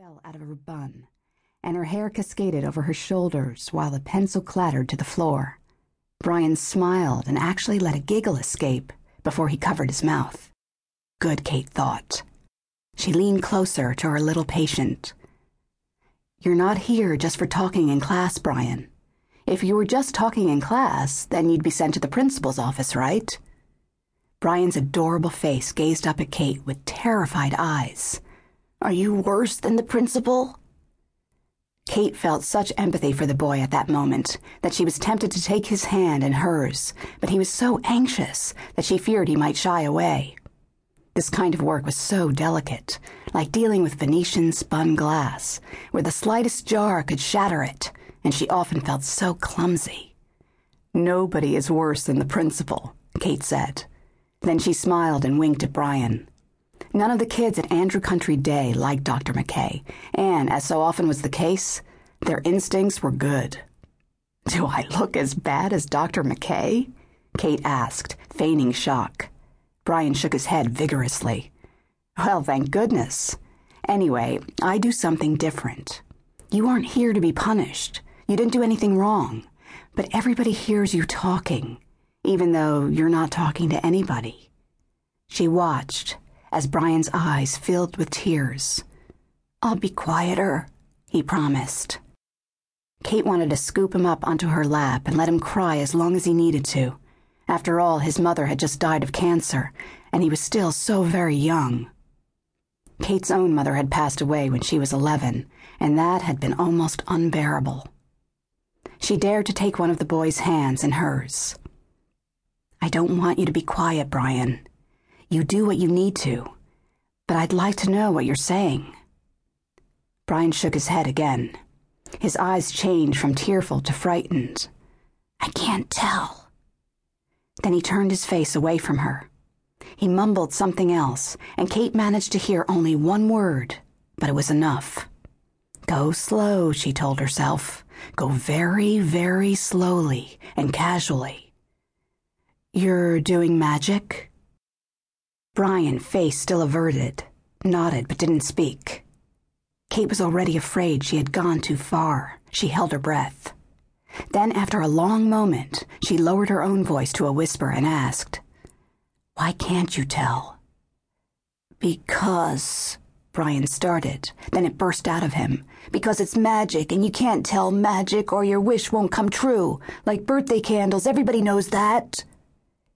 fell out of her bun, and her hair cascaded over her shoulders while the pencil clattered to the floor. Brian smiled and actually let a giggle escape before he covered his mouth. Good, Kate thought. She leaned closer to her little patient. You're not here just for talking in class, Brian. If you were just talking in class, then you'd be sent to the principal's office, right? Brian's adorable face gazed up at Kate with terrified eyes. Are you worse than the principal? Kate felt such empathy for the boy at that moment that she was tempted to take his hand in hers, but he was so anxious that she feared he might shy away. This kind of work was so delicate, like dealing with Venetian spun glass, where the slightest jar could shatter it, and she often felt so clumsy. Nobody is worse than the principal, Kate said. Then she smiled and winked at Brian. None of the kids at Andrew Country Day liked Dr. McKay, and, as so often was the case, their instincts were good. Do I look as bad as Dr. McKay? Kate asked, feigning shock. Brian shook his head vigorously. Well, thank goodness. Anyway, I do something different. You aren't here to be punished. You didn't do anything wrong. But everybody hears you talking, even though you're not talking to anybody. She watched as Brian's eyes filled with tears. I'll be quieter, he promised. Kate wanted to scoop him up onto her lap and let him cry as long as he needed to. After all, his mother had just died of cancer, and he was still so very young. Kate's own mother had passed away when she was 11, and that had been almost unbearable. She dared to take one of the boy's hands in hers. I don't want you to be quiet, Brian. You do what you need to, but I'd like to know what you're saying. Brian shook his head again. His eyes changed from tearful to frightened. I can't tell. Then he turned his face away from her. He mumbled something else, and Kate managed to hear only one word, but it was enough. Go slow, she told herself. Go very, very slowly and casually. You're doing magic? Brian, face still averted, nodded but didn't speak. Kate was already afraid she had gone too far. She held her breath. Then, after a long moment, she lowered her own voice to a whisper and asked, Why can't you tell? Because, Brian started. Then it burst out of him. Because it's magic, and you can't tell magic or your wish won't come true. Like birthday candles, everybody knows that.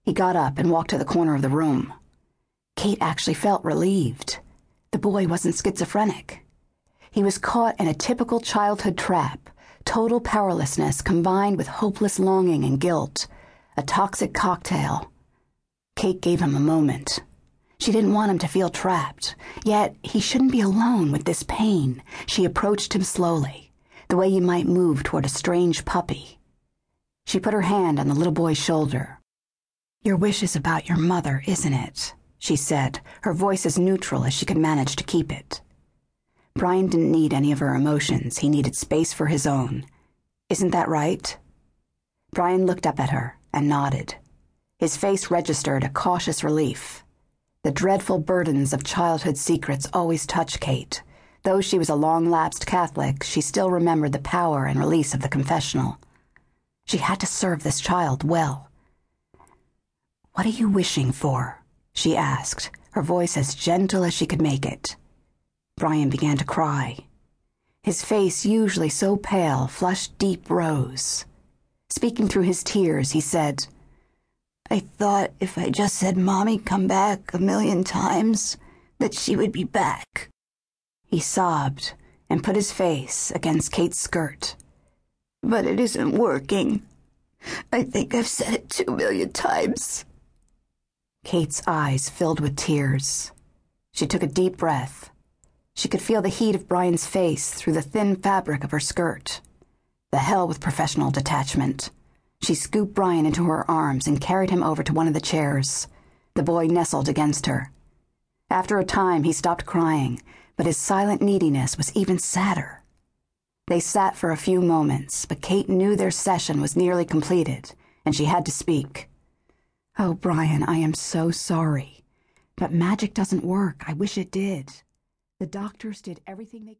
He got up and walked to the corner of the room. Kate actually felt relieved. The boy wasn't schizophrenic. He was caught in a typical childhood trap total powerlessness combined with hopeless longing and guilt, a toxic cocktail. Kate gave him a moment. She didn't want him to feel trapped, yet he shouldn't be alone with this pain. She approached him slowly, the way you might move toward a strange puppy. She put her hand on the little boy's shoulder. Your wish is about your mother, isn't it? She said, her voice as neutral as she could manage to keep it. Brian didn't need any of her emotions, he needed space for his own. Isn't that right? Brian looked up at her and nodded. His face registered a cautious relief. The dreadful burdens of childhood secrets always touched Kate. Though she was a long lapsed Catholic, she still remembered the power and release of the confessional. She had to serve this child well. What are you wishing for? She asked, her voice as gentle as she could make it. Brian began to cry. His face, usually so pale, flushed deep rose. Speaking through his tears, he said, I thought if I just said Mommy come back a million times, that she would be back. He sobbed and put his face against Kate's skirt. But it isn't working. I think I've said it two million times. Kate's eyes filled with tears. She took a deep breath. She could feel the heat of Brian's face through the thin fabric of her skirt. The hell with professional detachment. She scooped Brian into her arms and carried him over to one of the chairs. The boy nestled against her. After a time, he stopped crying, but his silent neediness was even sadder. They sat for a few moments, but Kate knew their session was nearly completed, and she had to speak. Oh, Brian, I am so sorry. But magic doesn't work. I wish it did. The doctors did everything they